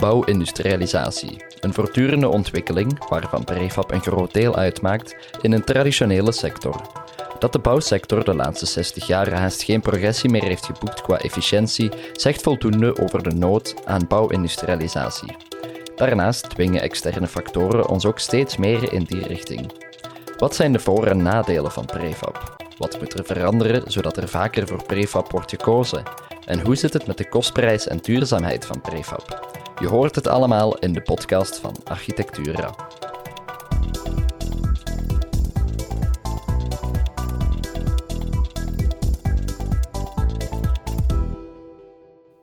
Bouwindustrialisatie, een voortdurende ontwikkeling waarvan prefab een groot deel uitmaakt in een traditionele sector. Dat de bouwsector de laatste 60 jaar haast geen progressie meer heeft geboekt qua efficiëntie, zegt voldoende over de nood aan bouwindustrialisatie. Daarnaast dwingen externe factoren ons ook steeds meer in die richting. Wat zijn de voor- en nadelen van prefab? Wat moet er veranderen zodat er vaker voor prefab wordt gekozen? En hoe zit het met de kostprijs en duurzaamheid van prefab? Je hoort het allemaal in de podcast van Architectura.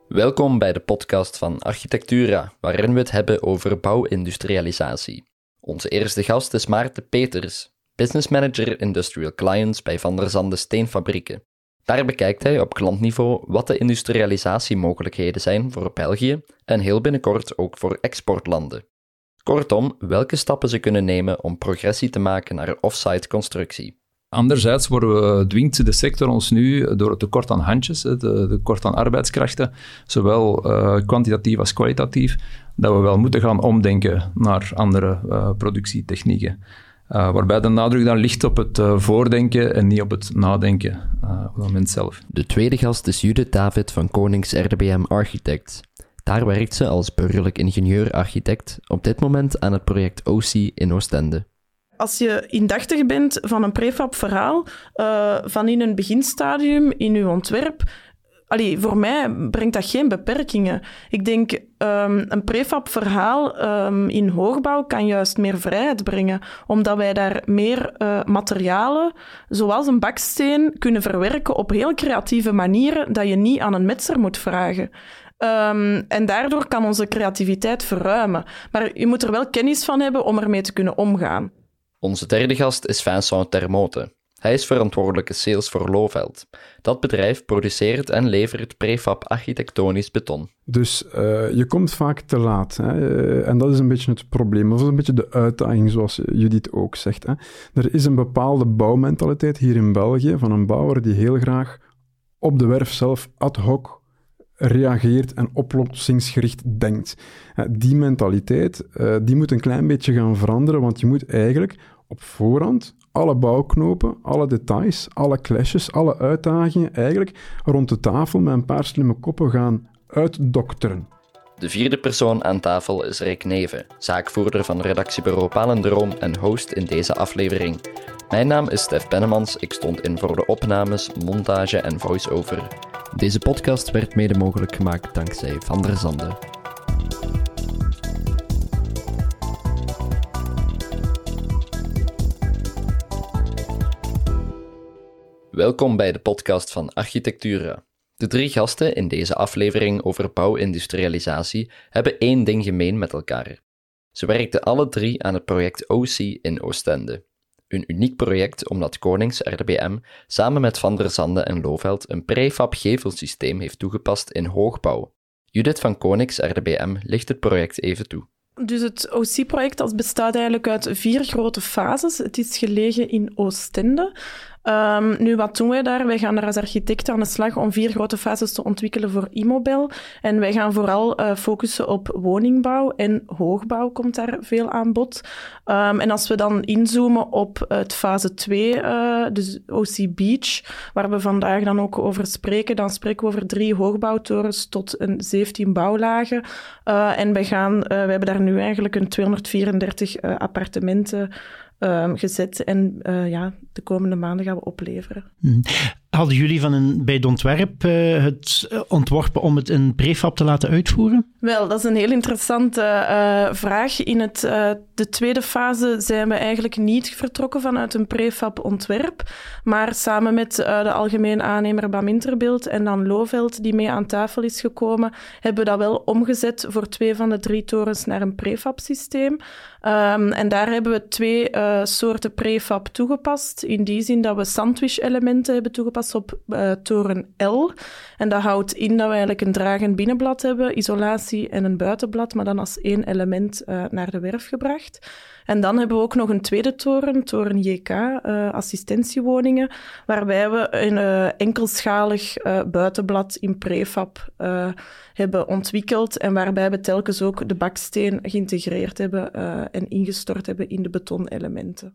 Welkom bij de podcast van Architectura, waarin we het hebben over bouwindustrialisatie. Onze eerste gast is Maarten Peters, business manager industrial clients bij Van der Zande Steenfabrieken. Daar bekijkt hij op klantniveau wat de industrialisatiemogelijkheden zijn voor België en heel binnenkort ook voor exportlanden. Kortom, welke stappen ze kunnen nemen om progressie te maken naar offsite constructie. Anderzijds worden we, dwingt de sector ons nu door het tekort aan handjes, het tekort aan arbeidskrachten, zowel uh, kwantitatief als kwalitatief, dat we wel moeten gaan omdenken naar andere uh, productietechnieken. Uh, waarbij de nadruk dan ligt op het uh, voordenken en niet op het nadenken uh, op het moment zelf. De tweede gast is Judith David van Konings RDBM Architects. Daar werkt ze als burgerlijk ingenieur-architect, op dit moment aan het project OC in Oostende. Als je indachtig bent van een prefab verhaal, van in een beginstadium in je ontwerp, Allee, voor mij brengt dat geen beperkingen. Ik denk, um, een prefab verhaal um, in hoogbouw kan juist meer vrijheid brengen, omdat wij daar meer uh, materialen, zoals een baksteen, kunnen verwerken op heel creatieve manieren, dat je niet aan een metser moet vragen. Um, en daardoor kan onze creativiteit verruimen. Maar je moet er wel kennis van hebben om ermee te kunnen omgaan. Onze derde gast is Vincent Termote. Hij is verantwoordelijke sales voor Loveld. Dat bedrijf produceert en levert prefab architectonisch beton. Dus uh, je komt vaak te laat. Hè? Uh, en dat is een beetje het probleem. Dat is een beetje de uitdaging, zoals Judith ook zegt. Hè? Er is een bepaalde bouwmentaliteit hier in België van een bouwer die heel graag op de werf zelf ad hoc reageert en oplossingsgericht denkt. Die mentaliteit die moet een klein beetje gaan veranderen, want je moet eigenlijk op voorhand alle bouwknopen, alle details, alle clashes, alle uitdagingen eigenlijk rond de tafel met een paar slimme koppen gaan uitdokteren. De vierde persoon aan tafel is Rick Neven, zaakvoerder van redactiebureau Palendroom en host in deze aflevering. Mijn naam is Stef Pennemans, ik stond in voor de opnames, montage en voice-over. Deze podcast werd mede mogelijk gemaakt dankzij Van der Zande. Welkom bij de podcast van Architectura. De drie gasten in deze aflevering over bouwindustrialisatie hebben één ding gemeen met elkaar. Ze werkten alle drie aan het project OC in Oostende. Een uniek project omdat Konings RDBM samen met Van der Zande en Loveld een prefab gevelsysteem heeft toegepast in hoogbouw. Judith van Konings RDBM licht het project even toe. Dus het OC-project bestaat eigenlijk uit vier grote fases. Het is gelegen in Oostende. Um, nu, wat doen wij daar? Wij gaan er als architect aan de slag om vier grote fases te ontwikkelen voor Immobel. En wij gaan vooral uh, focussen op woningbouw en hoogbouw komt daar veel aan bod. Um, en als we dan inzoomen op het fase 2, uh, eh, dus OC Beach, waar we vandaag dan ook over spreken, dan spreken we over drie hoogbouwtorens tot een 17 bouwlagen. En we, gaan, we hebben daar nu eigenlijk een 234 appartementen um, gezet. En uh, ja, de komende maanden gaan we opleveren. Hmm. Hadden jullie van een, bij het ontwerp uh, het eh, ontworpen om het in prefab te laten uitvoeren? Wel, dat is een heel interessante uh, vraag. In het, de tweede fase zijn we eigenlijk niet vertrokken vanuit een prefab ontwerp, maar samen met de algemeen aannemer Baminterbeeld en dan Loveld, die mee aan tafel is gekomen, hebben we dat wel omgezet voor twee van de drie torens naar een prefab systeem. Ehm, en daar hebben we twee uh, soorten prefab toegepast. In die zin dat we sandwich-elementen hebben toegepast op uh, toren L. En dat houdt in dat we eigenlijk een dragend binnenblad hebben, isolatie en een buitenblad, maar dan als één element uh, naar de werf gebracht. En dan hebben we ook nog een tweede toren, toren JK, uh, assistentiewoningen, waarbij we een uh, enkelschalig uh, buitenblad in prefab hebben ontwikkeld en waarbij we telkens ook de baksteen geïntegreerd hebben en ingestort hebben in de betonelementen.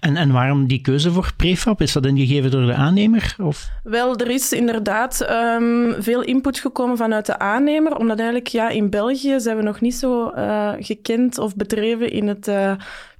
En, en waarom die keuze voor prefab? Is dat ingegeven door de aannemer? Of? Wel, er is inderdaad um, veel input gekomen vanuit de aannemer, omdat eigenlijk ja, in België zijn we nog niet zo gekend of bedreven in het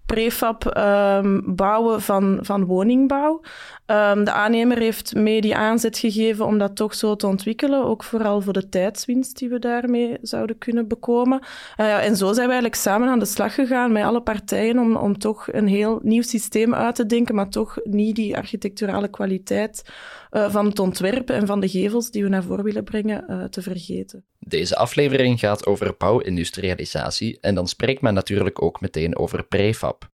prefab um, bouwen van, van woningbouw. Um, de aannemer heeft mee die aanzet gegeven om dat toch zo te ontwikkelen, ook vooral voor de tijdswinst die we daarmee zouden kunnen bekomen. Uh, en zo zijn we eigenlijk samen aan de slag gegaan met alle partijen om, om toch een heel nieuw systeem uit te denken, maar toch niet die architecturale kwaliteit uh, van het ontwerp en van de gevels die we naar voren willen brengen uh, te vergeten. Deze aflevering gaat over bouwindustrialisatie en dan spreekt men natuurlijk ook meteen over prefab.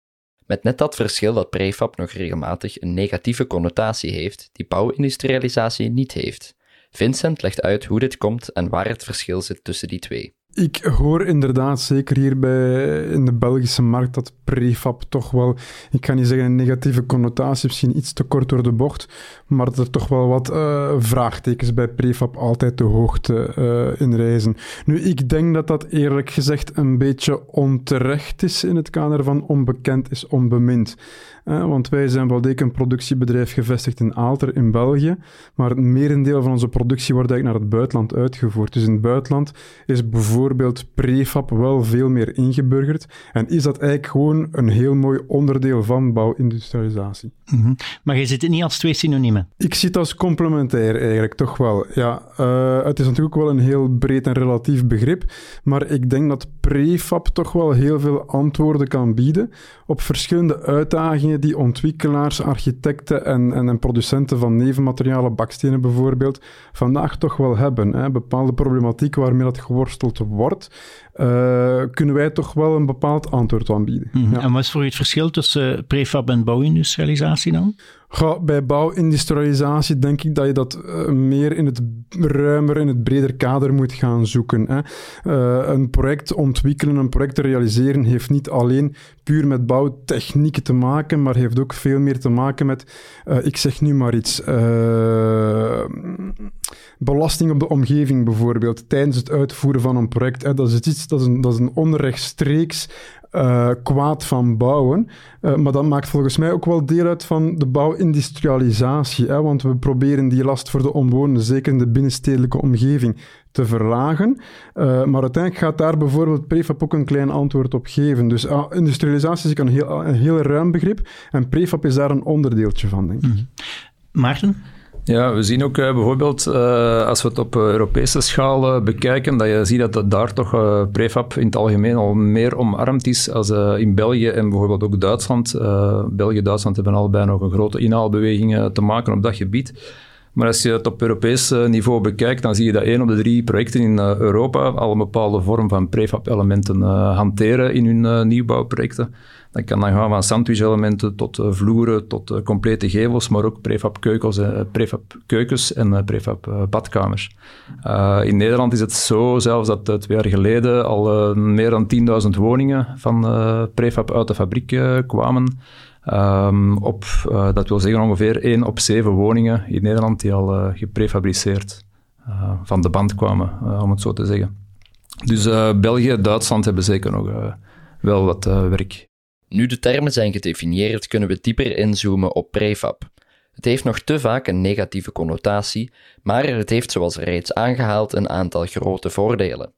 Met net dat verschil dat prefab nog regelmatig een negatieve connotatie heeft die bouwindustrialisatie niet heeft. Vincent legt uit hoe dit komt en waar het verschil zit tussen die twee. Ik hoor inderdaad, zeker hier bij, in de Belgische markt, dat prefab toch wel, ik kan niet zeggen een negatieve connotatie, misschien iets te kort door de bocht, maar dat er toch wel wat uh, vraagtekens bij prefab altijd de hoogte uh, in reizen. Nu, ik denk dat dat eerlijk gezegd een beetje onterecht is in het kader van onbekend is onbemind. Uh, want wij zijn wel degelijk een productiebedrijf gevestigd in Aalter in België, maar het merendeel van onze productie wordt eigenlijk naar het buitenland uitgevoerd. Dus in het buitenland is bijvoorbeeld prefab wel veel meer ingeburgerd en is dat eigenlijk gewoon een heel mooi onderdeel van bouwindustrialisatie. Mm -hmm. Maar je zit het niet als twee synoniemen? Ik zie het als complementair eigenlijk, toch wel. Ja, uh, het is natuurlijk wel een heel breed en relatief begrip, maar ik denk dat prefab toch wel heel veel antwoorden kan bieden op verschillende uitdagingen die ontwikkelaars, architecten en, en, en producenten van nevenmaterialen, bakstenen bijvoorbeeld, vandaag toch wel hebben. Hè. Bepaalde problematiek waarmee dat geworsteld wordt, uh, kunnen wij toch wel een bepaald antwoord aanbieden. Mm -hmm. ja. En wat is voor u het verschil tussen prefab en bouwindustrialisatie dan? Ga, bij bouwindustrialisatie denk ik dat je dat uh, meer in het ruimer, in het breder kader moet gaan zoeken. Hè. Uh, een project ontwikkelen, een project realiseren heeft niet alleen puur met bouwtechnieken te maken, maar heeft ook veel meer te maken met, uh, ik zeg nu maar iets, belasting op de omgeving bijvoorbeeld, tijdens het uitvoeren van een project. Hè. Dat is iets, dat is een, dat is een onrechtstreeks uh, kwaad van bouwen. Uh, maar dat maakt volgens mij ook wel deel uit van de bouwindustrialisatie. Hè? Want we proberen die last voor de omwonenden, zeker in de binnenstedelijke omgeving, te verlagen. Uh, maar uiteindelijk gaat daar bijvoorbeeld prefab ook een klein antwoord op geven. Dus industrialisatie is een heel, een heel ruim begrip. En prefab is daar een onderdeeltje van, denk ik. -hmm. Maarten? Ja, we zien ook uh, bijvoorbeeld, uh, als we het op Europese schaal bekijken, dat je ziet dat daar toch prefab in het algemeen al meer omarmd is als in België en bijvoorbeeld ook Duitsland. België en Duitsland hebben allebei nog een grote inhaalbeweging te maken op dat gebied. Maar als je het op Europees niveau bekijkt, dan zie je dat één op de drie projecten in Europa al een bepaalde vorm van prefab-elementen hanteren in hun nieuwbouwprojecten. Dat kan dan gaan van sandwich-elementen tot uh, vloeren, tot uh, complete gevels, maar ook prefab keukens, uh, prefab keukens en prefab badkamers. in Nederland is het zo zelfs dat twee jaar geleden al meer dan 10.000 woningen van prefab uit de fabriek kwamen. Um, op, dat wil zeggen ongeveer 1 op 7 woningen in Nederland die al geprefabriceerd van de band kwamen, om het zo te zeggen. Dus België en Duitsland hebben zeker nog wel wat werk. Nu de termen zijn gedefinieerd, kunnen we dieper inzoomen op prefab. Het heeft nog te vaak een negatieve connotatie, maar het heeft zoals reeds aangehaald een aantal grote voordelen.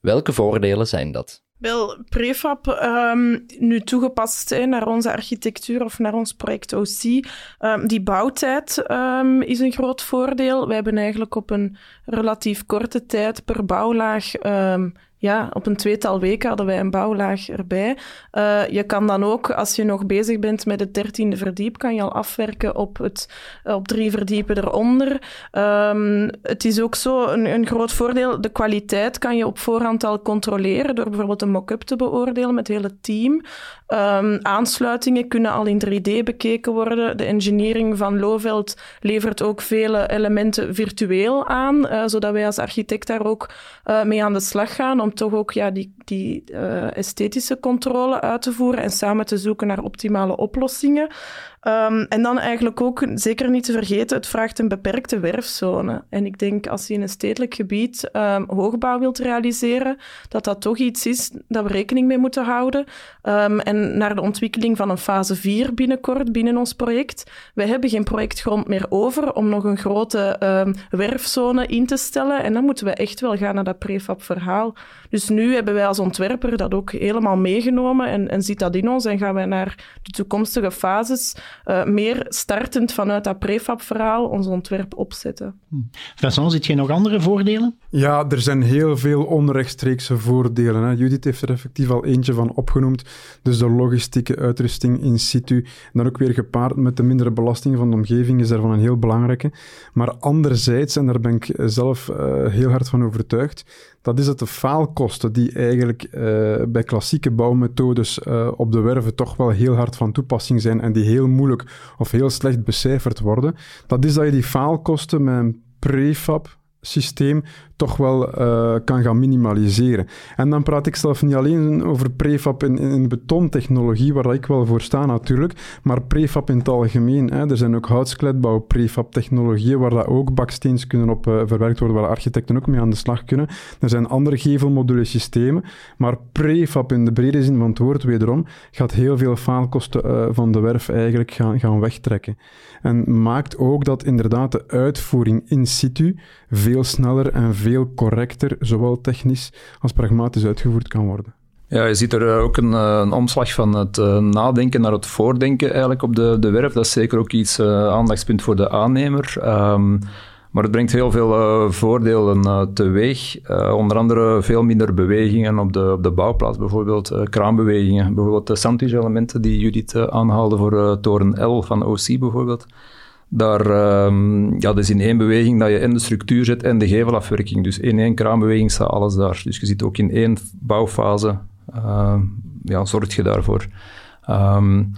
Welke voordelen zijn dat? Wel, prefab, um, nu toegepast hè, naar onze architectuur of naar ons project OC, um, die bouwtijd um, is een groot voordeel. We hebben eigenlijk op een relatief korte tijd per bouwlaag ja, op een tweetal weken hadden wij een bouwlaag erbij. Uh, je kan dan ook, als je nog bezig bent met het dertiende verdiep, kan je al afwerken op, het, op drie verdiepen eronder. Um, het is ook zo een, een groot voordeel, de kwaliteit kan je op voorhand al controleren door bijvoorbeeld een mock-up te beoordelen met het hele team. Um, aansluitingen kunnen al in 3D bekeken worden. De engineering van Loveld levert ook vele elementen virtueel aan, uh, zodat wij als architect daar ook uh, mee aan de slag gaan om toch ook ja, die, die uh, esthetische controle uit te voeren en samen te zoeken naar optimale oplossingen. Um, en dan eigenlijk ook, zeker niet te vergeten, het vraagt een beperkte werfzone. En ik denk als je in een stedelijk gebied um, hoogbouw wilt realiseren, dat dat toch iets is dat we rekening mee moeten houden. Um, en naar de ontwikkeling van een fase 4 binnenkort binnen ons project. Wij hebben geen projectgrond meer over om nog een grote werfzone in te stellen. En dan moeten we echt wel gaan naar dat prefab verhaal. Dus nu hebben wij als ontwerper dat ook helemaal meegenomen en, en ziet dat in ons en gaan wij naar de toekomstige fases uh, meer startend vanuit dat prefab-verhaal ons ontwerp opzetten. Hm. Vincent, ziet je nog andere voordelen? Ja, er zijn heel veel onrechtstreekse voordelen. Hè. Judith heeft er effectief al eentje van opgenoemd. Dus de logistieke uitrusting in situ. En dan ook weer gepaard met de mindere belasting van de omgeving is daarvan een heel belangrijke. Maar anderzijds, en daar ben ik zelf uh, heel hard van overtuigd, dat is dat de faalkosten die eigenlijk uh, bij klassieke bouwmethodes uh, op de werven toch wel heel hard van toepassing zijn en die heel moeilijk of heel slecht becijferd worden, dat is dat je die faalkosten met een prefab systeem toch wel uh, kan gaan minimaliseren. En dan praat ik zelf niet alleen over prefab in, betontechnologie, waar ik wel voor sta natuurlijk, maar prefab in het algemeen. Hè. Er zijn ook houtskletbouw prefab technologieën waar dat ook baksteens kunnen op uh, verwerkt worden, waar architecten ook mee aan de slag kunnen. Er zijn andere gevelmodule systemen, maar prefab in de brede zin van het woord wederom gaat heel veel faalkosten uh, van de werf eigenlijk gaan, gaan wegtrekken. En maakt ook dat inderdaad de uitvoering in situ veel sneller en veel correcter, zowel technisch als pragmatisch uitgevoerd kan worden. Ja, je ziet er eh, ook een, eh, een omslag van het uh, nadenken naar het voordenken eigenlijk op de, de werf. Dat is zeker ook iets aandachtspunt voor de aannemer. Um, maar het brengt heel veel uh, voordelen teweeg. Onder andere veel minder bewegingen op de, op de bouwplaats, bijvoorbeeld kraanbewegingen. Bijvoorbeeld de sandwich-elementen die Judith aanhaalde voor toren L van OC bijvoorbeeld. Daar, um, ja, dat is in één beweging dat je en de structuur zet en de gevelafwerking. Dus in één kraanbeweging staat alles daar. Dus je zit ook in één bouwfase, ja, zorgt je daarvoor. Um,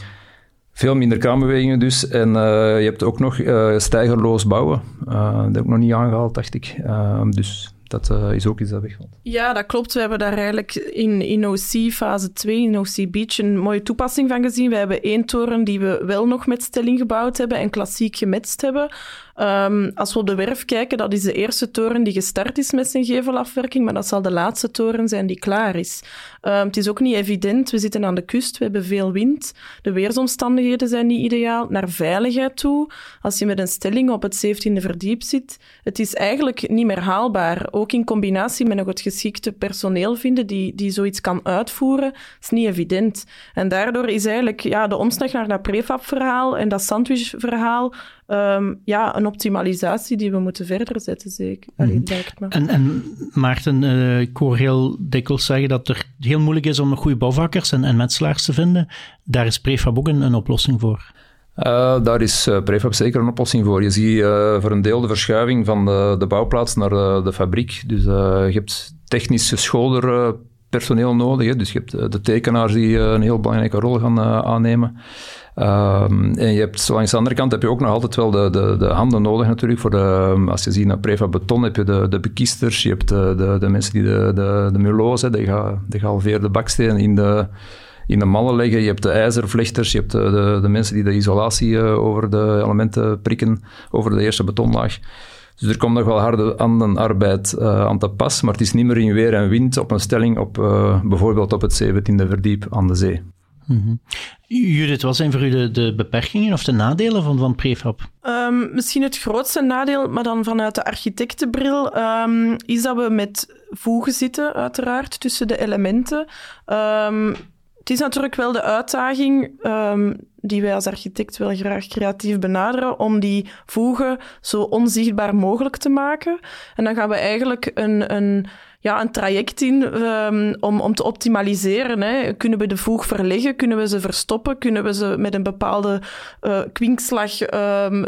veel minder kraanbewegingen dus. En uh, je hebt ook nog uh, stijgerloos bouwen. Uh, dat heb ik nog niet aangehaald, dacht ik. Ehm, dus dat is ook iets dat wegvalt. Ja, dat klopt. We hebben daar eigenlijk in, in OC fase 2, in OC Beach, een mooie toepassing van gezien. We hebben één toren die we wel nog met stelling gebouwd hebben en klassiek gemetst hebben. Um, als we op de werf kijken, dat is de eerste toren die gestart is met zijn gevelafwerking, maar dat zal de laatste toren zijn die klaar is. Um, het is ook niet evident. We zitten aan de kust, we hebben veel wind. De weersomstandigheden zijn niet ideaal. Naar veiligheid toe, als je met een stelling op het 17e verdiep zit, het is eigenlijk niet meer haalbaar. Ook in combinatie met nog het geschikte personeel vinden die, die zoiets kan uitvoeren, is niet evident. En daardoor is eigenlijk ja, de omslag naar dat prefab-verhaal en dat sandwich-verhaal um, ja, een optimalisatie die we moeten verder zetten, zeker. Allee, mm En, en Maarten, uh, ik hoor heel dikwijls zeggen dat er heel moeilijk is om goede bouwvakkers en, en metselaars te vinden. Daar is prefab ook een, een oplossing voor. Uh, daar is uh, prefab zeker een oplossing voor. Je ziet uh, voor een deel de verschuiving van de, de bouwplaats naar de, de fabriek. Dus je hebt technisch geschoolder personeel nodig. Hè. Dus je hebt de tekenaars die een heel belangrijke rol gaan aannemen. Um, en je hebt, langs de andere kant heb je ook nog altijd wel de, de, de handen nodig natuurlijk. Voor de, als je ziet naar prefab beton heb je de, de bekiesters, je hebt de, de, de mensen die de, de, de muloos, die, gaan, die gehalveerde in de, in de mallen leggen. Je hebt de ijzervlechters, je hebt de, de, de mensen die de isolatie over de elementen prikken, over de eerste betonlaag. Dus er komt nog wel harde arbeid uh, aan te pas, maar het is niet meer in weer en wind op een stelling op uh, bijvoorbeeld op het 17e verdiep aan de zee. Mm Judith, wat zijn voor u de, de, beperkingen of de nadelen van, van prefab? Um, misschien het grootste nadeel, maar dan vanuit de architectenbril, um, is dat we met voegen zitten, uiteraard, tussen de elementen. Um, het is natuurlijk wel de uitdaging ehm, die wij als architect wel graag creatief benaderen, om die voegen zo onzichtbaar mogelijk te maken. En dan gaan we eigenlijk een, een, ja, een traject in um, om, om te optimaliseren. Hè. Kunnen we de voeg verleggen? Kunnen we ze verstoppen? Kunnen we ze met een bepaalde uh, kwinkslag um,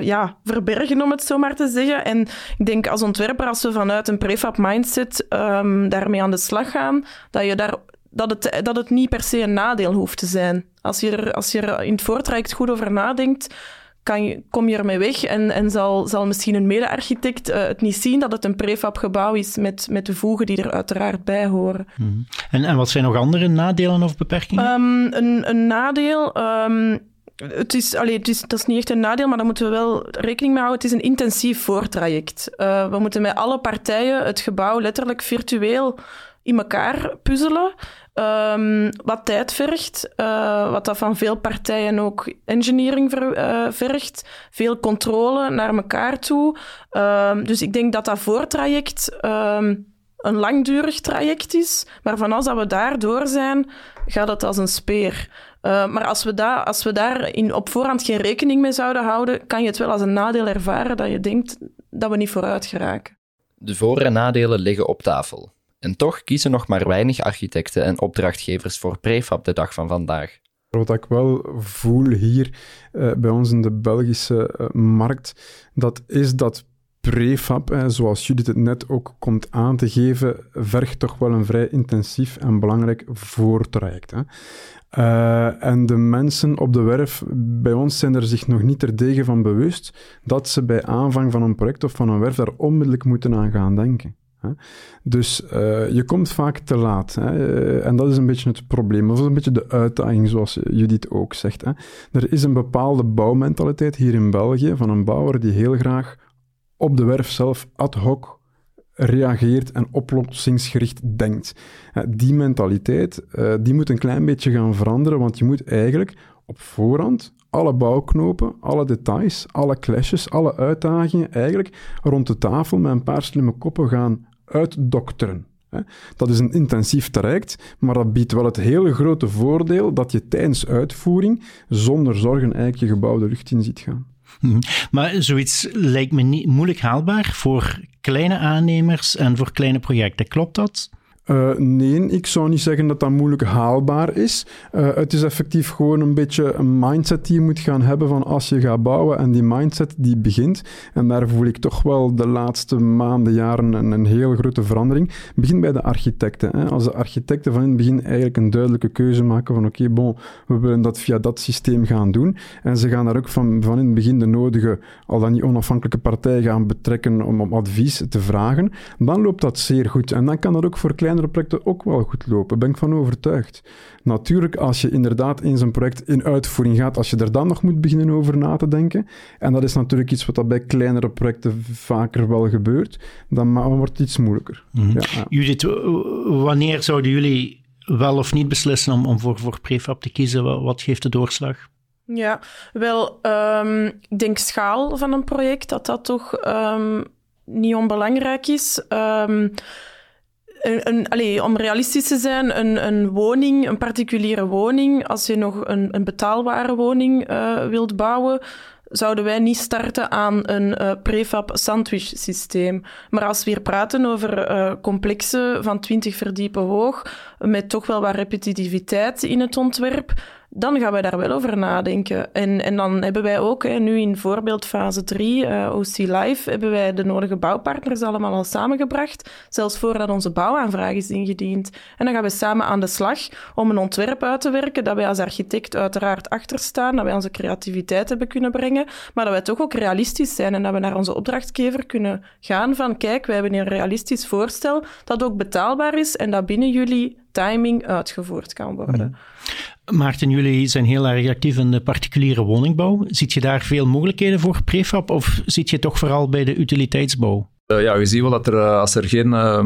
ja, verbergen, om het zo maar te zeggen? En ik denk als ontwerper, als we vanuit een prefab mindset um, daarmee aan de slag gaan, dat je daar dat het, dat het niet per se een nadeel hoeft te zijn. Als je er, als je er in het voortraject goed over nadenkt, kan je, kom je ermee weg en, en zal, zal misschien een mede-architect uh, het niet zien dat het een prefab gebouw is met, met de voegen die er uiteraard bij horen. Mm. En, en wat zijn nog andere nadelen of beperkingen? Um, een, een nadeel... Um, het is, allee, het is, dat is niet echt een nadeel, maar daar moeten we wel rekening mee houden. Het is een intensief voortraject. Uh, we moeten met alle partijen het gebouw letterlijk virtueel in elkaar puzzelen. Um, wat tijd vergt, uh, wat dat van veel partijen ook engineering uh, vergt. Veel controle naar elkaar toe. Um, dus ik denk dat dat voortraject um, een langdurig traject is. Maar van als dat we daar door zijn, gaat het als een speer. Maar als we, da als we daar in, op voorhand geen rekening mee zouden houden, kan je het wel als een nadeel ervaren dat je denkt dat we niet vooruit geraken. De voor- en nadelen liggen op tafel. En toch kiezen nog maar weinig architecten en opdrachtgevers voor prefab de dag van vandaag. Wat ik wel voel hier uh, bij ons in de Belgische uh, markt, dat is dat prefab, eh, zoals Judith het net ook komt aan te geven, vergt toch wel een vrij intensief en belangrijk voortraject. Hè. Uh, en de mensen op de werf bij ons zijn er zich nog niet terdege van bewust dat ze bij aanvang van een project of van een werf daar onmiddellijk moeten aan gaan denken. Dus uh, je komt vaak te laat. Hè? Uh, en dat is een beetje het probleem. Of een beetje de uitdaging, zoals Judith ook zegt. Hè? Er is een bepaalde bouwmentaliteit hier in België van een bouwer die heel graag op de werf zelf ad hoc reageert en oplossingsgericht denkt. Die mentaliteit uh, die moet een klein beetje gaan veranderen, want je moet eigenlijk op voorhand alle bouwknopen, alle details, alle clashes, alle uitdagingen eigenlijk rond de tafel met een paar slimme koppen gaan uitdokteren. Dat is een intensief traject, maar dat biedt wel het hele grote voordeel dat je tijdens uitvoering zonder zorgen eigenlijk je gebouw de lucht in ziet gaan. Mhm. Maar zoiets lijkt me niet moeilijk haalbaar voor kleine aannemers en voor kleine projecten. Klopt dat? Uh, nee, ik zou niet zeggen dat dat moeilijk haalbaar is. Uh, het is effectief gewoon een beetje een mindset die je moet gaan hebben van als je gaat bouwen en die mindset die begint. En daar voel ik toch wel de laatste maanden, jaren een, een heel grote verandering. Begin bij de architecten. Hè. Als de architecten van in het begin eigenlijk een duidelijke keuze maken van oké, bon, we willen dat via dat systeem gaan doen. En ze gaan daar ook van, van in het begin de nodige, al dan niet onafhankelijke partij gaan betrekken om, om advies te vragen. Dan loopt dat zeer goed. En dan kan dat ook voor kleine kleinere projecten ook wel goed lopen, ben ik van overtuigd. Natuurlijk, als je inderdaad in zo'n project in uitvoering gaat, als je er dan nog moet beginnen over na te denken, en dat is natuurlijk iets wat dat bij kleinere projecten vaker wel gebeurt, dan wordt het iets moeilijker. Mm -hmm. ja, ja. Judith, wanneer zouden jullie wel of niet beslissen om, om voor, voor prefab te kiezen? Wat geeft de doorslag? Ja, wel, um, ik denk schaal van een project, dat dat toch um, niet onbelangrijk is. Um, een, om realistisch te zijn, een, een woning, een particuliere woning, als je nog een, een betaalbare woning uh, wilt bouwen, zouden wij niet starten aan een uh, prefab sandwich systeem. Maar als we hier praten over uh, complexen van 20 verdiepen hoog, met toch wel wat repetitiviteit in het ontwerp, dan gaan wij daar wel over nadenken. En, en dan hebben wij ook, hè, nu in voorbeeld fase 3, uh, OC Live, hebben wij de nodige bouwpartners allemaal al samengebracht, zelfs voordat onze bouwaanvraag is ingediend. En dan gaan we samen aan de slag om een ontwerp uit te werken, dat wij als architect uiteraard achter staan, dat wij onze creativiteit hebben kunnen brengen, maar dat wij toch ook realistisch zijn en dat we naar onze opdrachtgever kunnen gaan van, kijk, wij hebben een realistisch voorstel dat ook betaalbaar is en dat binnen jullie timing uitgevoerd kan worden. Maarten, jullie zijn heel erg actief in de particuliere woningbouw. Ziet je daar veel mogelijkheden voor prefab of zit je toch vooral bij de utiliteitsbouw? Uh, ja, je ziet wel dat er, als er geen uh,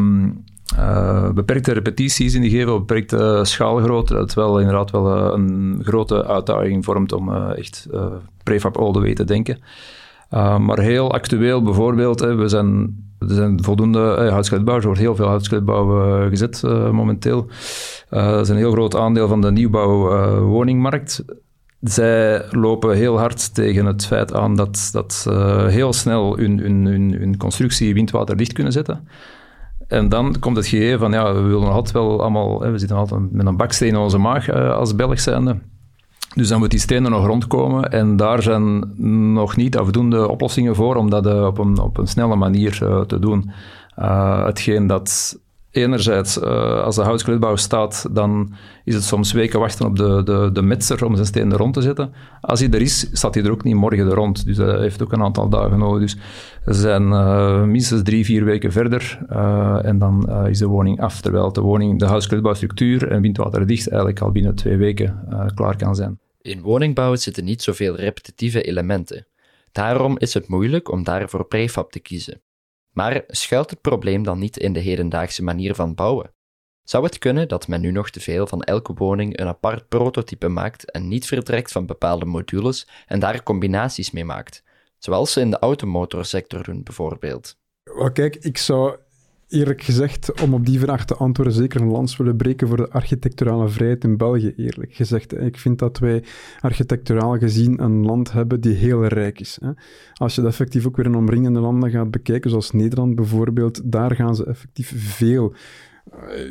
uh, beperkte repetities in die geven, beperkte schaalgrootte, dat het wel inderdaad wel een grote uitdaging vormt om echt prefab all the way te denken. maar heel actueel bijvoorbeeld, hè, we zijn Er zijn voldoende eh, er wordt heel veel houtskeleetbouw uh, gezet uh, momenteel. dat is een heel groot aandeel van de nieuwbouw-woningmarkt. Zij lopen heel hard tegen het feit aan dat, dat heel snel hun, hun, hun, hun constructie windwaterdicht kunnen zetten. En dan komt het gegeven van, ja, we willen altijd wel allemaal, we zitten altijd met een baksteen in onze maag als Belg zijnde. Dus dan moet die stenen nog rondkomen en daar zijn nog niet afdoende oplossingen voor om dat uh, op, een, op een snelle manier uh, te doen. Uh, hetgeen dat enerzijds, als de houtskleedbouw staat, dan is het soms weken wachten op de, de, de metser om zijn stenen rond te zetten. Als hij er is, staat hij er ook niet morgen er rond. Dus dat heeft ook een aantal dagen nodig. Dus ze zijn minstens drie, vier weken verder en dan is de woning af. Terwijl de woning, de houtskleedbouwstructuur en windwaterdicht eigenlijk al binnen twee weken klaar kan zijn. In woningbouw zitten niet zoveel repetitieve elementen. Daarom is het moeilijk om daarvoor prefab te kiezen. Maar schuilt het probleem dan niet in de hedendaagse manier van bouwen? Zou het kunnen dat men nu nog te veel van elke woning een apart prototype maakt en niet vertrekt van bepaalde modules en daar combinaties mee maakt, zoals ze in de automotorsector doen bijvoorbeeld? Well, kijk, ik zou eerlijk gezegd, om op die vraag te antwoorden, zeker een lans willen breken voor de architecturale vrijheid in België, eerlijk gezegd. Ik vind dat wij architecturaal gezien een land hebben die heel rijk is. Als je dat effectief ook weer in omringende landen gaat bekijken, zoals Nederland bijvoorbeeld, daar gaan ze effectief veel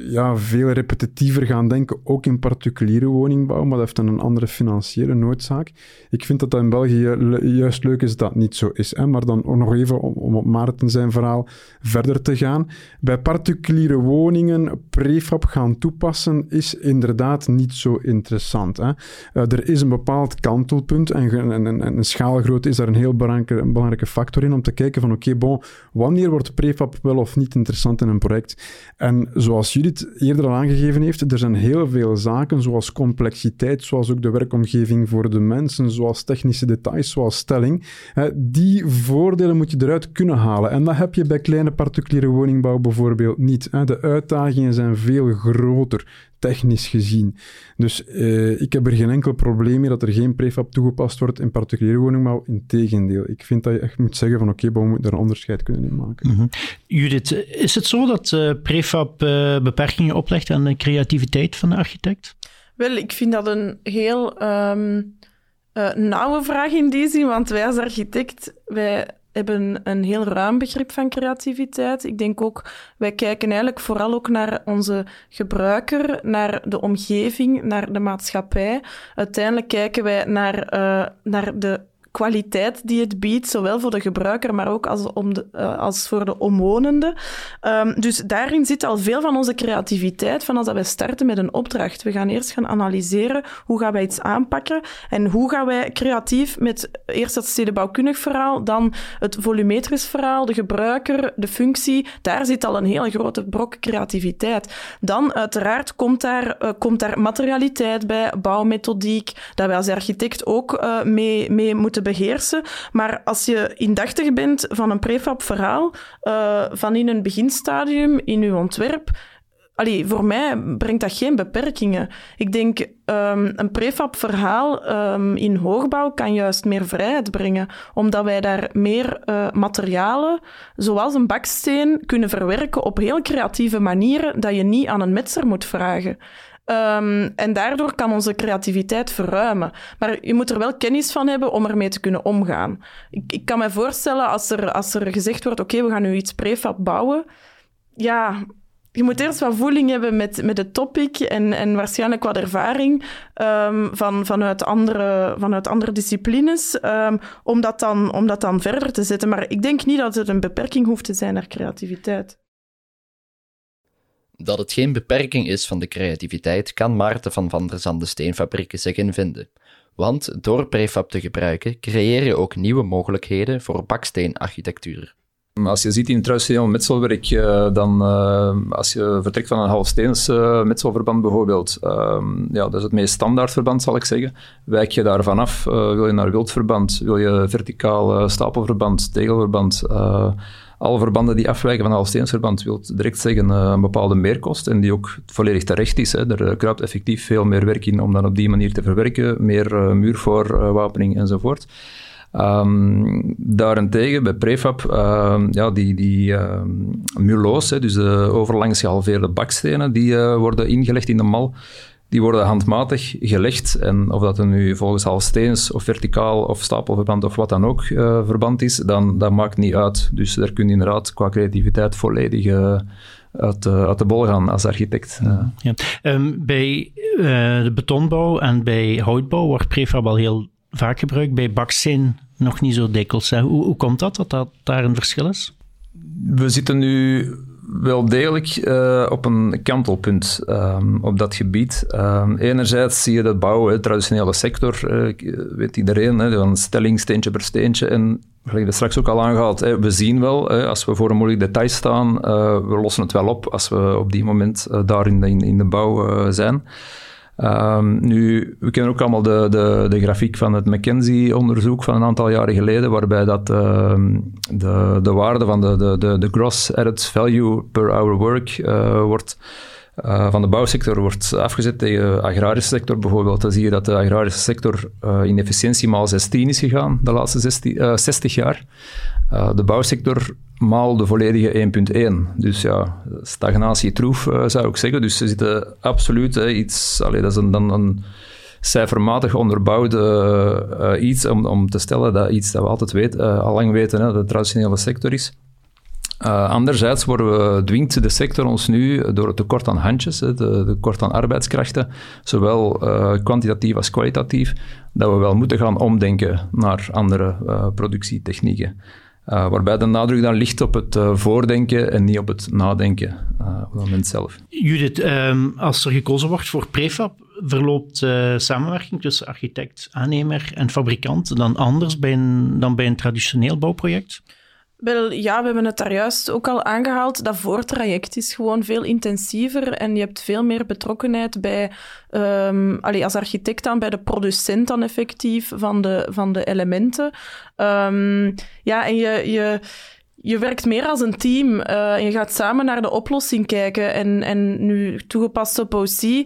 ja, veel repetitiever gaan denken, ook in particuliere woningbouw, maar dat heeft dan een andere financiële noodzaak. Ik vind dat dat in België juist leuk is dat niet zo is. Hè? Maar dan ook nog even om, om op Maarten zijn verhaal verder te gaan. Bij particuliere woningen prefab gaan toepassen is inderdaad niet zo interessant. Hè? Uh, er is een bepaald kantelpunt en, en, en, en schaalgrootte is daar een heel belangrijke, een belangrijke factor in om te kijken van oké, wanneer wordt prefab wel of niet interessant in een project? En zoals Judith eerder al aangegeven heeft, er zijn heel veel zaken, zoals complexiteit, zoals ook de werkomgeving voor de mensen, zoals technische details, zoals stelling. Die voordelen moet je eruit kunnen halen. En dat heb je bij kleine particuliere woningbouw bijvoorbeeld niet. De uitdagingen zijn veel groter technisch gezien. Dus uh, ik heb er geen enkel probleem mee dat er geen prefab toegepast wordt in particuliere woningbouw. Integendeel, ik vind dat je echt moet zeggen van oké, okay, we moeten er een onderscheid kunnen in maken. Mm Judith, is het zo dat uh, prefab beperkingen oplegt aan de creativiteit van de architect? Wel, ik vind dat een heel um, nauwe vraag in die zin, want wij als architect, wij hebben een heel ruim begrip van creativiteit. Ik denk ook, wij kijken eigenlijk vooral ook naar onze gebruiker, naar de omgeving, naar de maatschappij. Uiteindelijk kijken wij naar, uh, naar de kwaliteit die het biedt, zowel voor de gebruiker, maar ook als, om de, uh, als voor de omwonenden. Um, dus daarin zit al veel van onze creativiteit, van als dat wij starten met een opdracht. We gaan eerst gaan analyseren, hoe gaan wij iets aanpakken en hoe gaan wij creatief met eerst het stedenbouwkundig verhaal, dan het volumetrisch verhaal, de gebruiker, de functie. Daar zit al een hele grote brok creativiteit. Dan uiteraard komt daar, uh, komt daar materialiteit bij, bouwmethodiek, dat wij als architect ook uh, mee, mee moeten beheersen. Maar als je indachtig bent van een prefab verhaal, uh, van in een beginstadium in je ontwerp, Allee, voor mij brengt dat geen beperkingen. Ik denk, um, een prefab verhaal um, in hoogbouw kan juist meer vrijheid brengen, omdat wij daar meer uh, materialen, zoals een baksteen, kunnen verwerken op heel creatieve manieren, dat je niet aan een metser moet vragen. Um, en daardoor kan onze creativiteit verruimen. Maar je moet er wel kennis van hebben om ermee te kunnen omgaan. Ik, ik kan me voorstellen als er, als er gezegd wordt: oké, we gaan nu iets prefab bouwen. Ja, je moet eerst wat voeling hebben met, met het topic en, en waarschijnlijk wat ervaring um, van, vanuit, andere, vanuit andere disciplines, um, om, dat dan, om dat dan verder te zetten. Maar ik denk niet dat het een beperking hoeft te zijn naar creativiteit. Dat het geen beperking is van de creativiteit, kan Maarten van Van der Zande Steenfabrieken zich in vinden. Want door prefab te gebruiken, creëer je ook nieuwe mogelijkheden voor baksteenarchitectuur. Als je ziet in traditioneel metselwerk, uh, dan uh, als je vertrekt van een halfsteens uh, metselverband bijvoorbeeld, ehm, ja, dat is het meest standaard verband zal ik zeggen. Wijk je daar vanaf, wil je naar wildverband, wil je verticaal stapelverband, tegelverband, alle verbanden die afwijken van een halfsteensverband wil direct zeggen uh, een bepaalde meerkost en die ook volledig terecht is. Hè. Er kruipt effectief veel meer werk in om dat op die manier te verwerken, meer uh, muurvoorwapening enzovoort. Um, daarentegen bij prefab, uh, ja, die, die muloos, hè, dus de overlangs gehalveerde bakstenen, die worden ingelegd in de mal. Die worden handmatig gelegd. En of dat er nu volgens halfsteens of verticaal of stapelverband of wat dan ook uh, verband is, dan dat maakt niet uit. Dus daar kun je inderdaad qua creativiteit volledig uh, uit, uh, uit, de bol gaan als architect. Ja. ja. Um, bij de betonbouw en bij houtbouw wordt prefab al heel vaak gebruikt. Bij baksteen nog niet zo dikwijls. Hoe, hoe komt dat, dat dat daar een verschil is? We zitten nu wel degelijk uh, op een kantelpunt um, op dat gebied. Um, enerzijds zie je dat bouwen, de traditionele sector, uh, weet iedereen, van stelling steentje per steentje. En gelijk dat straks ook al aangehaald, hè, we zien wel, hè, als we voor een moeilijk detail staan, we lossen het wel op als we op die moment daar in de, in de bouw zijn. Um, nu, we kennen ook allemaal de, de, de grafiek van het McKinsey-onderzoek van een aantal jaren geleden, waarbij dat, uh, de, de waarde van de, de, de, de gross added value per hour work uh, wordt uh, van de bouwsector wordt afgezet tegen de agrarische sector bijvoorbeeld. Dan zie je dat de agrarische sector uh, in efficiëntie maal 16 is gegaan de laatste 16, uh, 60 jaar. de bouwsector maal de volledige 1.1. Dus ja, stagnatie troef zou ik zeggen. Dus ze zitten absoluut iets... Allee, dat is een, dan een cijfermatig onderbouwde iets om, om te stellen dat iets dat we altijd weten, al lang weten, hè, de traditionele sector is. Uh, anderzijds worden we, dwingt de sector ons nu door het tekort aan handjes, het tekort aan arbeidskrachten, zowel uh, kwantitatief als kwalitatief, dat we wel moeten gaan omdenken naar andere uh, productietechnieken. waarbij de nadruk dan ligt op het voordenken en niet op het nadenken op het moment zelf. Judith, um, als er gekozen wordt voor prefab, verloopt samenwerking tussen architect, aannemer en fabrikant dan anders bij een, dan bij een traditioneel bouwproject? Wel, ja, we hebben het daar juist ook al aangehaald. Dat voortraject is gewoon veel intensiever en je hebt veel meer betrokkenheid bij, allee, als architect dan, bij de producent dan effectief van de, van de elementen. Um, ja, en je, je, je werkt meer als een team. Uh, je gaat samen naar de oplossing kijken. En, en nu toegepast op OC, uh,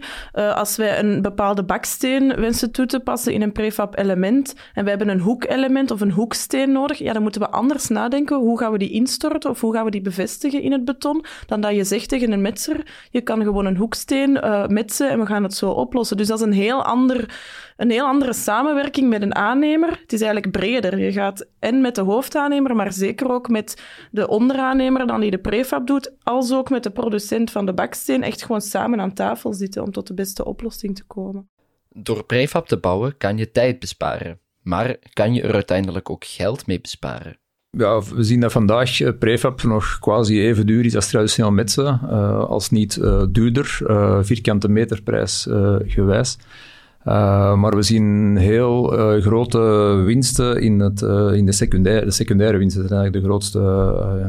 als wij een bepaalde baksteen wensen toe te passen in een prefab element en we hebben een hoekelement of een hoeksteen nodig, ja, dan moeten we anders nadenken. Hoe gaan we die instorten of hoe gaan we die bevestigen in het beton? Dan dat je zegt tegen een metser, je kan gewoon een hoeksteen uh, metsen en we gaan het zo oplossen. Dus dat is een heel ander een heel andere samenwerking met een aannemer. Het is eigenlijk breder. Je gaat en met de hoofdaannemer, maar zeker ook met de onderaannemer dan die de prefab doet, als ook met de producent van de baksteen, echt gewoon samen aan tafel zitten om tot de beste oplossing te komen. Door prefab te bouwen kan je tijd besparen, maar kan je er uiteindelijk ook geld mee besparen? Ja, we zien dat vandaag eh, prefab nog quasi even duur is als traditioneel metsen, uh, als niet uh, duurder, uh, vierkante meterprijs gewijs. Uh, maar we zien heel uh, grote winsten in, het, uh, in de, secundaire, de secundaire winsten. Eigenlijk de grootste,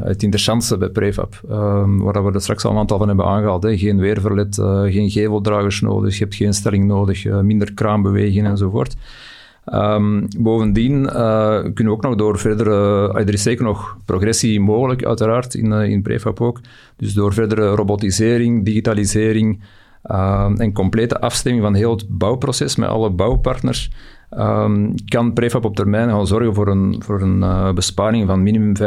het interessantste bij prefab. waar we er straks al een aantal van hebben aangehaald. Geen weerverlet, geen geveldragers nodig, je hebt geen stelling nodig, minder kraanbewegingen enzovoort. Um, bovendien kunnen we ook nog door verdere, er is zeker nog progressie mogelijk uiteraard in, in prefab ook. Dus door verdere robotisering, digitalisering, Um, en complete afstemming van heel het bouwproces met alle bouwpartners, um, kan prefab op termijn gaan zorgen voor een, voor een uh, besparing van minimum 15%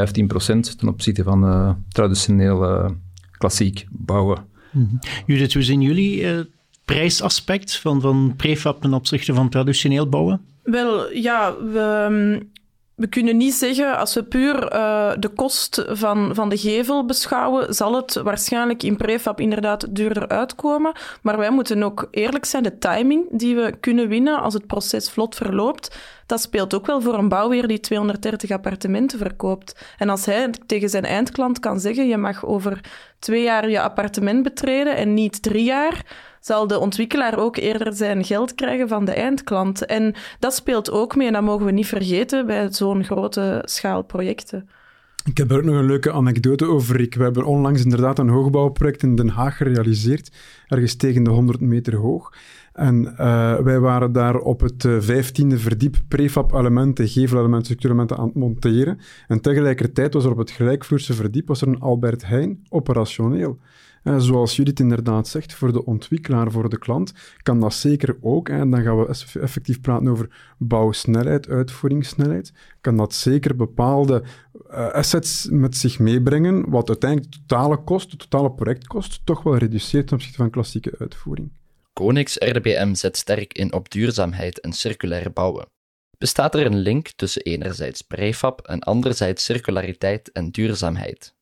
ten opzichte van uh, traditioneel uh, klassiek bouwen. Mm -hmm. Judith, hoe zien jullie het prijsaspect van, van prefab ten opzichte van traditioneel bouwen? Wel, ja, we, um, we kunnen niet zeggen, als we puur uh, de kost van, van de gevel beschouwen, zal het waarschijnlijk in prefab inderdaad duurder uitkomen. Maar wij moeten ook eerlijk zijn, de timing die we kunnen winnen als het proces vlot verloopt, dat speelt ook wel voor een bouwheer die 230 appartementen verkoopt. En als hij tegen zijn eindklant kan zeggen, je mag over twee jaar je appartement betreden en niet drie jaar, zal de ontwikkelaar ook eerder zijn geld krijgen van de eindklant. En dat speelt ook mee en dat mogen we niet vergeten bij zo'n grote schaal projecten. Ik heb er ook nog een leuke anekdote over. Ik, we hebben onlangs inderdaad een hoogbouwproject in Den Haag gerealiseerd, ergens tegen de 100 meter hoog. En uh, wij waren daar op het uh, vijftiende verdiep prefab-elementen, gevelelementen, structuurelementen aan het monteren. En tegelijkertijd was er op het gelijkvloerse verdiep was er een Albert Heijn operationeel. En zoals Judith inderdaad zegt, voor de ontwikkelaar, voor de klant, kan dat zeker ook. En dan gaan we effectief praten over bouwsnelheid, uitvoeringssnelheid. Kan dat zeker bepaalde uh, assets met zich meebrengen, wat uiteindelijk de totale kost, de totale projectkost, toch wel reduceert ten opzichte van klassieke uitvoering. Konings RDBM zet sterk in op duurzaamheid en circulair bouwen. Bestaat er een link tussen enerzijds prefab en anderzijds circulariteit en duurzaamheid?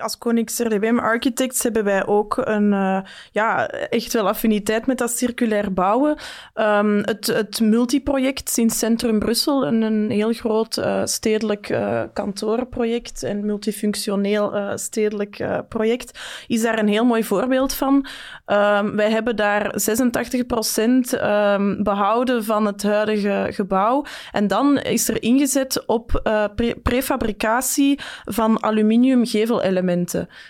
Als Konings RDBM Architects hebben wij ook een, uh, ja, echt wel affiniteit met dat circulair bouwen. Um, het, het multiproject in Centrum Brussel, een, een heel groot uh, stedelijk uh, kantorenproject en multifunctioneel stedelijk project, is daar een heel mooi voorbeeld van. Um, wij hebben daar 86 procent um, behouden van het huidige gebouw. En dan is er ingezet op pre prefabricatie van aluminium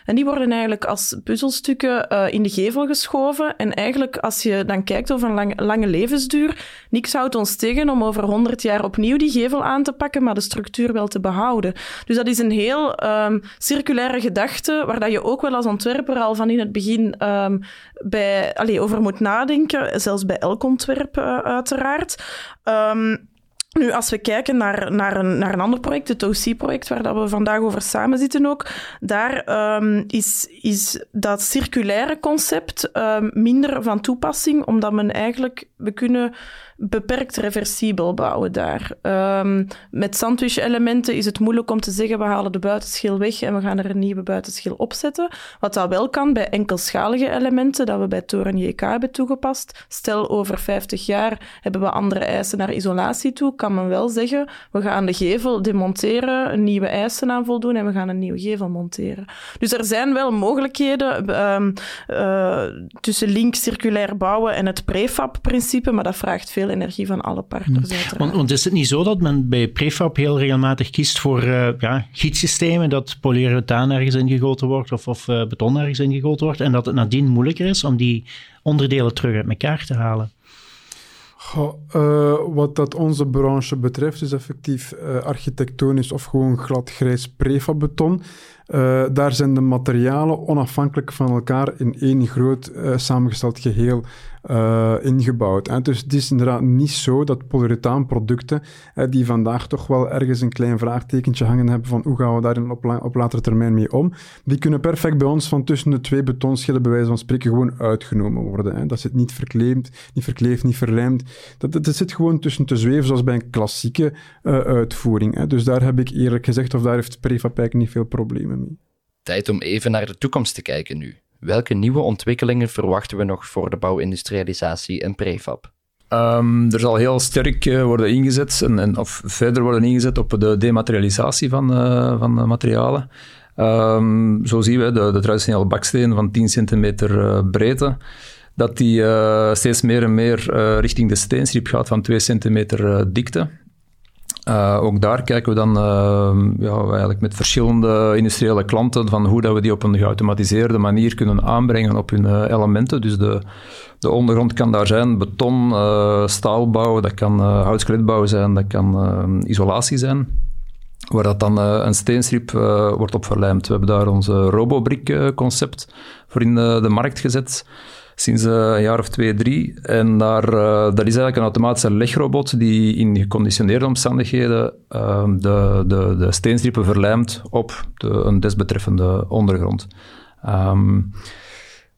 En die worden eigenlijk als puzzelstukken uh, in de gevel geschoven. En eigenlijk, als je dan kijkt over een lang, lange levensduur, niks houdt ons tegen om over 100 jaar opnieuw die gevel aan te pakken, maar de structuur wel te behouden. Dus dat is een heel um, circulaire gedachte, waar dat je ook wel als ontwerper al van in het begin um, bij, allez, over moet nadenken, zelfs bij elk ontwerp uh, uiteraard. Um, nu, als we kijken naar, naar, een, naar een ander project, het OC-project, waar dat we vandaag over samen zitten ook, daar um, is, is dat circulaire concept um, minder van toepassing, omdat men eigenlijk, we kunnen beperkt reversibel bouwen daar. Um, met sandwich-elementen is het moeilijk om te zeggen, we halen de buitenschil weg en we gaan er een nieuwe buitenschil opzetten. Wat dat wel kan bij enkelschalige elementen, dat we bij Toren JK hebben toegepast. Stel, over 50 jaar hebben we andere eisen naar isolatie toe, kan men wel zeggen, we gaan de gevel demonteren, een nieuwe eisen aan voldoen en we gaan een nieuwe gevel monteren. Dus er zijn wel mogelijkheden um, uh, tussen link circulair bouwen en het prefab-principe, maar dat vraagt veel energie van alle partners. Hmm. Want, want, is het niet zo dat men bij prefab heel regelmatig kiest voor uh, ja, gietsystemen, dat polyurethaan ergens ingegoten wordt of, of uh, beton ergens ingegoten wordt, en dat het nadien moeilijker is om die onderdelen terug uit elkaar te halen? Goh, uh, wat dat onze branche betreft, is effectief uh, architectonisch of gewoon glad grijs prefabbeton. Uh, daar zijn de materialen onafhankelijk van elkaar in één groot samengesteld geheel uh, ingebouwd. En dus het is inderdaad niet zo dat polyurethaanproducten, die vandaag toch wel ergens een klein vraagtekentje hangen hebben van hoe gaan we daar op, op latere termijn mee om, die kunnen perfect bij ons van tussen de twee betonschillen bij wijze van spreken gewoon uitgenomen worden. Hè. Dat zit niet verkleefd, niet verkleefd, niet verlijmd. Dat, dat, zit gewoon tussen te zweven zoals bij een klassieke uitvoering. Hè. Dus daar heb ik eerlijk gezegd, of daar heeft Prefab niet veel problemen Tijd om even naar de toekomst te kijken nu. Welke nieuwe ontwikkelingen verwachten we nog voor de bouwindustrialisatie en prefab? Um, er zal heel sterk uh, worden ingezet, en, en, of verder worden ingezet op de dematerialisatie van, uh, van materialen. Um, zo zien we de, de traditionele baksteen van 10 centimeter uh, breedte, dat die steeds meer en meer richting de steenstrip gaat van 2 centimeter dikte. Uh, ook daar kijken we dan uh, ja, eigenlijk met verschillende industriële klanten van hoe dat we die op een geautomatiseerde manier kunnen aanbrengen op hun uh, elementen. Dus de, de ondergrond kan daar zijn beton, staalbouw, dat kan houtskeletbouw zijn, dat kan isolatie zijn. Waar dat dan een steenstrip wordt op verlijmd. We hebben daar onze Robobrick-concept voor in de markt gezet sinds uh, een jaar of twee, drie. En daar, uh, dat is eigenlijk een automatische legrobot die in geconditioneerde omstandigheden uh, de, de, de steenstrippen verlijmt op de, een desbetreffende ondergrond. Um,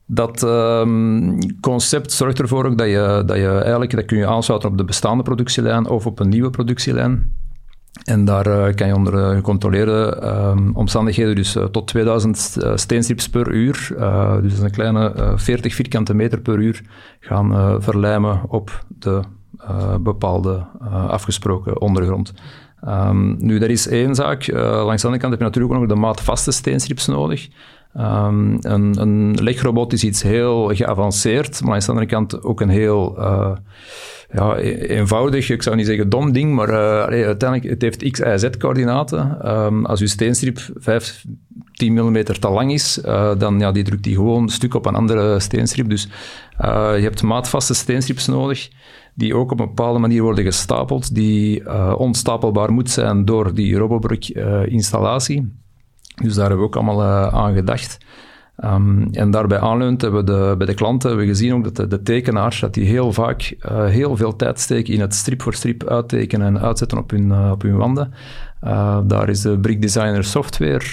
dat um, concept zorgt ervoor dat je, dat je eigenlijk, dat kun je aansluiten op de bestaande productielijn of op een nieuwe productielijn. En daar uh, kan je onder gecontroleerde uh, omstandigheden dus uh, tot 2000 steenstrips per uur, dus een kleine 40 vierkante meter per uur, gaan verlijmen op de bepaalde afgesproken ondergrond. Um, nu, dat is één zaak. langs de andere kant heb je natuurlijk ook nog de maatvaste steenstrips nodig. Um, een, een legrobot is iets heel geavanceerd, maar langs de andere kant ook een heel ja, e- eenvoudig, ik zou niet zeggen dom ding, maar uh, uiteindelijk, het heeft x, y, z-coördinaten. Um, als uw steenstrip 5, 10 mm te lang is, uh, dan ja, die drukt die gewoon een stuk op een andere steenstrip. Dus uh, je hebt maatvaste steenstrips nodig, die ook op een bepaalde manier worden gestapeld, die onstapelbaar moet zijn door die Robobruk-installatie. dus daar hebben we ook allemaal aan gedacht. Um, en daarbij aanleunt hebben we de, bij de klanten hebben we gezien ook dat de, de tekenaars dat die heel vaak uh, heel veel tijd steken in het strip voor strip uittekenen en uitzetten op hun, uh, op hun wanden. Uh, daar is de Brick Designer software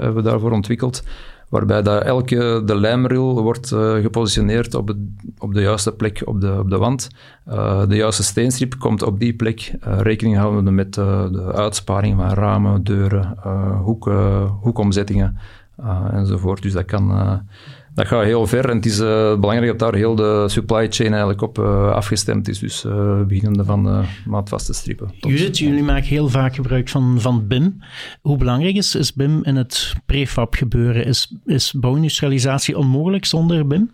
hebben we daarvoor ontwikkeld, waarbij dat elke de lijmril wordt gepositioneerd op, op de juiste plek op de, op de wand. de juiste steenstrip komt op die plek, rekening houden met de uitsparing van ramen, deuren, hoeken, hoekomzettingen. Uh, enzovoort. Dus dat, kan, uh, dat gaat heel ver. En het is uh, belangrijk dat daar heel de supply chain eigenlijk op afgestemd is. Dus beginnende van maatvaste strippen. Judith, jullie maken heel vaak gebruik van, van BIM. Hoe belangrijk is, is BIM in het prefab gebeuren? Is, is bouwindustrialisatie onmogelijk zonder BIM?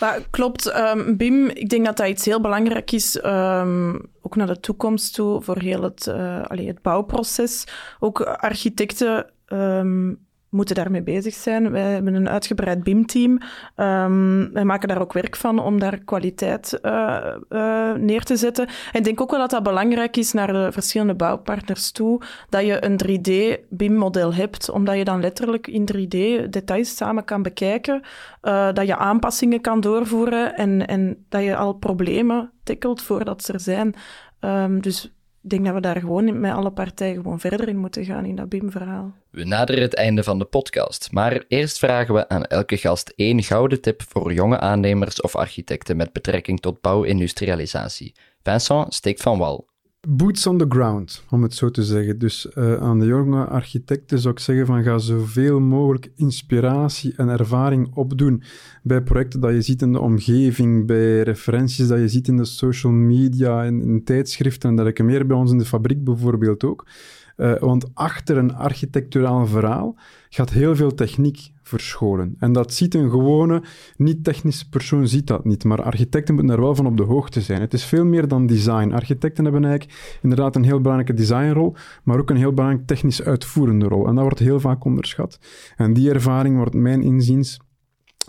Maar, klopt, um, BIM, ik denk dat dat iets heel belangrijk is, um, ook naar de toekomst toe, voor heel het, uh, allee, het bouwproces. Ook architecten um, moeten daarmee bezig zijn. Wij hebben een uitgebreid BIM-team. Um, wij maken daar ook werk van om daar kwaliteit uh, uh, neer te zetten. En ik denk ook wel dat dat belangrijk is naar de verschillende bouwpartners toe, dat je een 3D-BIM-model hebt, omdat je dan letterlijk in 3D details samen kan bekijken, uh, dat je aanpassingen kan doorvoeren en, en dat je al problemen tackelt voordat ze er zijn. Um, dus denk dat we daar gewoon met alle partijen gewoon verder in moeten gaan in dat BIM-verhaal. We naderen het einde van de podcast, maar eerst vragen we aan elke gast één gouden tip voor jonge aannemers of architecten met betrekking tot bouwindustrialisatie. Vincent steekt van wal boots on the ground, om het zo te zeggen. Dus uh, aan de jonge architecten zou ik zeggen van ga zoveel mogelijk inspiratie en ervaring opdoen bij projecten dat je ziet in de omgeving, bij referenties dat je ziet in de social media, in, in tijdschriften en dergelijke meer, bij ons in de fabriek bijvoorbeeld ook. Uh, want achter een architecturaal verhaal gaat heel veel techniek verscholen. En dat ziet een gewone, niet-technische persoon ziet dat niet. Maar architecten moeten daar wel van op de hoogte zijn. Het is veel meer dan design. Architecten hebben eigenlijk inderdaad een heel belangrijke designrol, maar ook een heel belangrijke technisch uitvoerende rol. En dat wordt heel vaak onderschat. En die ervaring wordt mijn inziens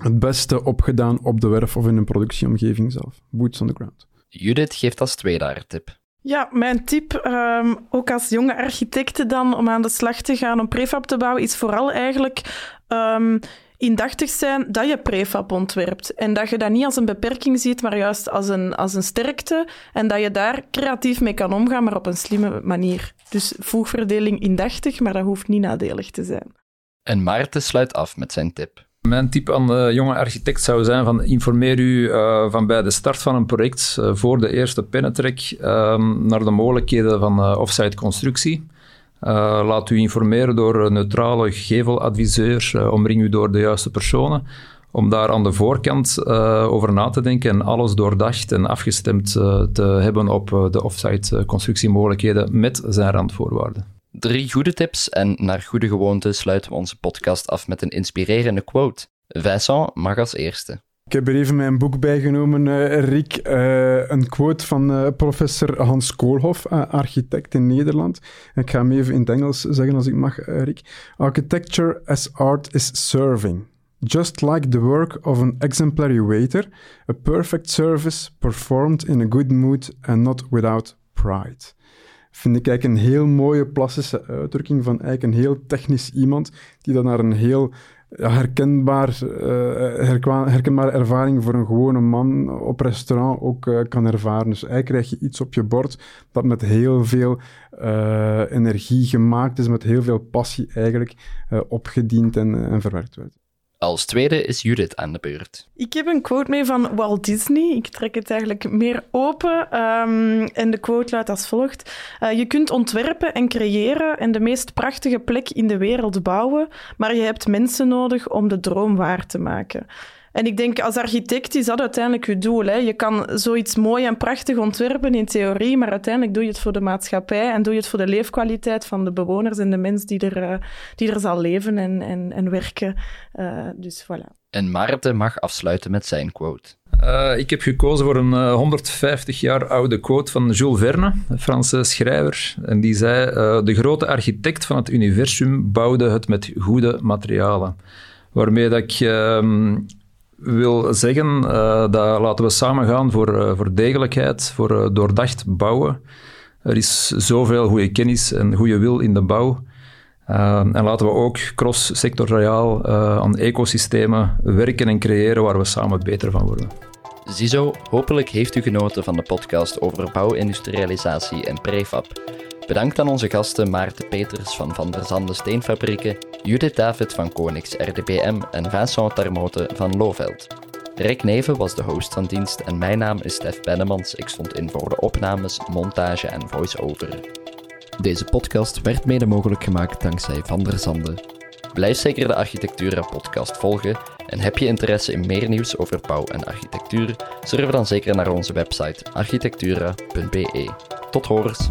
het beste opgedaan op de werf of in een productieomgeving zelf. Boots on the ground. Judith geeft als tweede haar tip. Ja, mijn tip, um, ook als jonge architecte dan, om aan de slag te gaan om prefab te bouwen, is vooral eigenlijk um, indachtig zijn dat je prefab ontwerpt. En dat je dat niet als een beperking ziet, maar juist als een, als een sterkte. En dat je daar creatief mee kan omgaan, maar op een slimme manier. Dus voegverdeling indachtig, maar dat hoeft niet nadelig te zijn. En Maarten sluit af met zijn tip. Mijn tip aan de jonge architect zou zijn van informeer u uh, van bij de start van een project uh, voor de eerste pennetrek uh, naar de mogelijkheden van uh, offsite constructie. laat u informeren door een neutrale geveladviseur, omring u door de juiste personen, om daar aan de voorkant over na te denken en alles doordacht en afgestemd te hebben op de offsite constructiemogelijkheden met zijn randvoorwaarden. Drie goede tips en naar goede gewoonte sluiten we onze podcast af met een inspirerende quote. Vincent mag als eerste. Ik heb er even mijn boek bijgenomen, uh, Rick. Uh, een quote van uh, professor Hans Koolhof, architect in Nederland. Ik ga hem even in het Engels zeggen als ik mag, Rick. Architecture as art is serving. Just like the work of an exemplary waiter, a perfect service performed in a good mood and not without pride vind ik eigenlijk een heel mooie plastische uitdrukking van eigenlijk een heel technisch iemand die dan naar een heel herkenbaar, uh, herkenbare ervaring voor een gewone man op restaurant ook uh, kan ervaren. Dus eigenlijk krijg je iets op je bord dat met heel veel uh, energie gemaakt is, met heel veel passie eigenlijk opgediend en, en verwerkt wordt. Als tweede is Judith aan de beurt. Ik heb een quote mee van Walt Disney. Ik trek het eigenlijk meer open. Um, en de quote luidt als volgt: uh, Je kunt ontwerpen en creëren en de meest prachtige plek in de wereld bouwen, maar je hebt mensen nodig om de droom waar te maken. En ik denk, als architect is dat uiteindelijk je doel. Hè. Je kan zoiets mooi en prachtig ontwerpen in theorie, maar uiteindelijk doe je het voor de maatschappij en doe je het voor de leefkwaliteit van de bewoners en de mens die er, uh, die er zal leven en, en, en werken. Uh, dus voilà. En Maarten mag afsluiten met zijn quote. Uh, ik heb gekozen voor een uh, 150 jaar oude quote van Jules Verne, een Franse schrijver. En die zei: uh, De grote architect van het universum bouwde het met goede materialen. Waarmee dat ik ehm, wil zeggen dat laten we samen gaan voor, voor degelijkheid, voor doordacht bouwen. Er is zoveel goede kennis en goede wil in de bouw. Uh, en laten we ook cross-sectoriaal uh, aan ecosystemen werken en creëren waar we samen beter van worden. Ziezo, hopelijk heeft u genoten van de podcast over bouwindustrialisatie en prefab. Bedankt aan onze gasten Maarten Peters van Van der Steenfabrieken, Judith David van Konings RDBM en Vincent Termote van Loveld. Rick Neven was de host van dienst en mijn naam is Stef Bennemans. Ik stond in voor de opnames, montage en voice-over. Deze podcast werd mede mogelijk gemaakt dankzij Van der. Blijf zeker de Architectura podcast volgen en heb je interesse in meer nieuws over bouw en architectuur, surf dan zeker naar onze website architectura.be. Tot horens!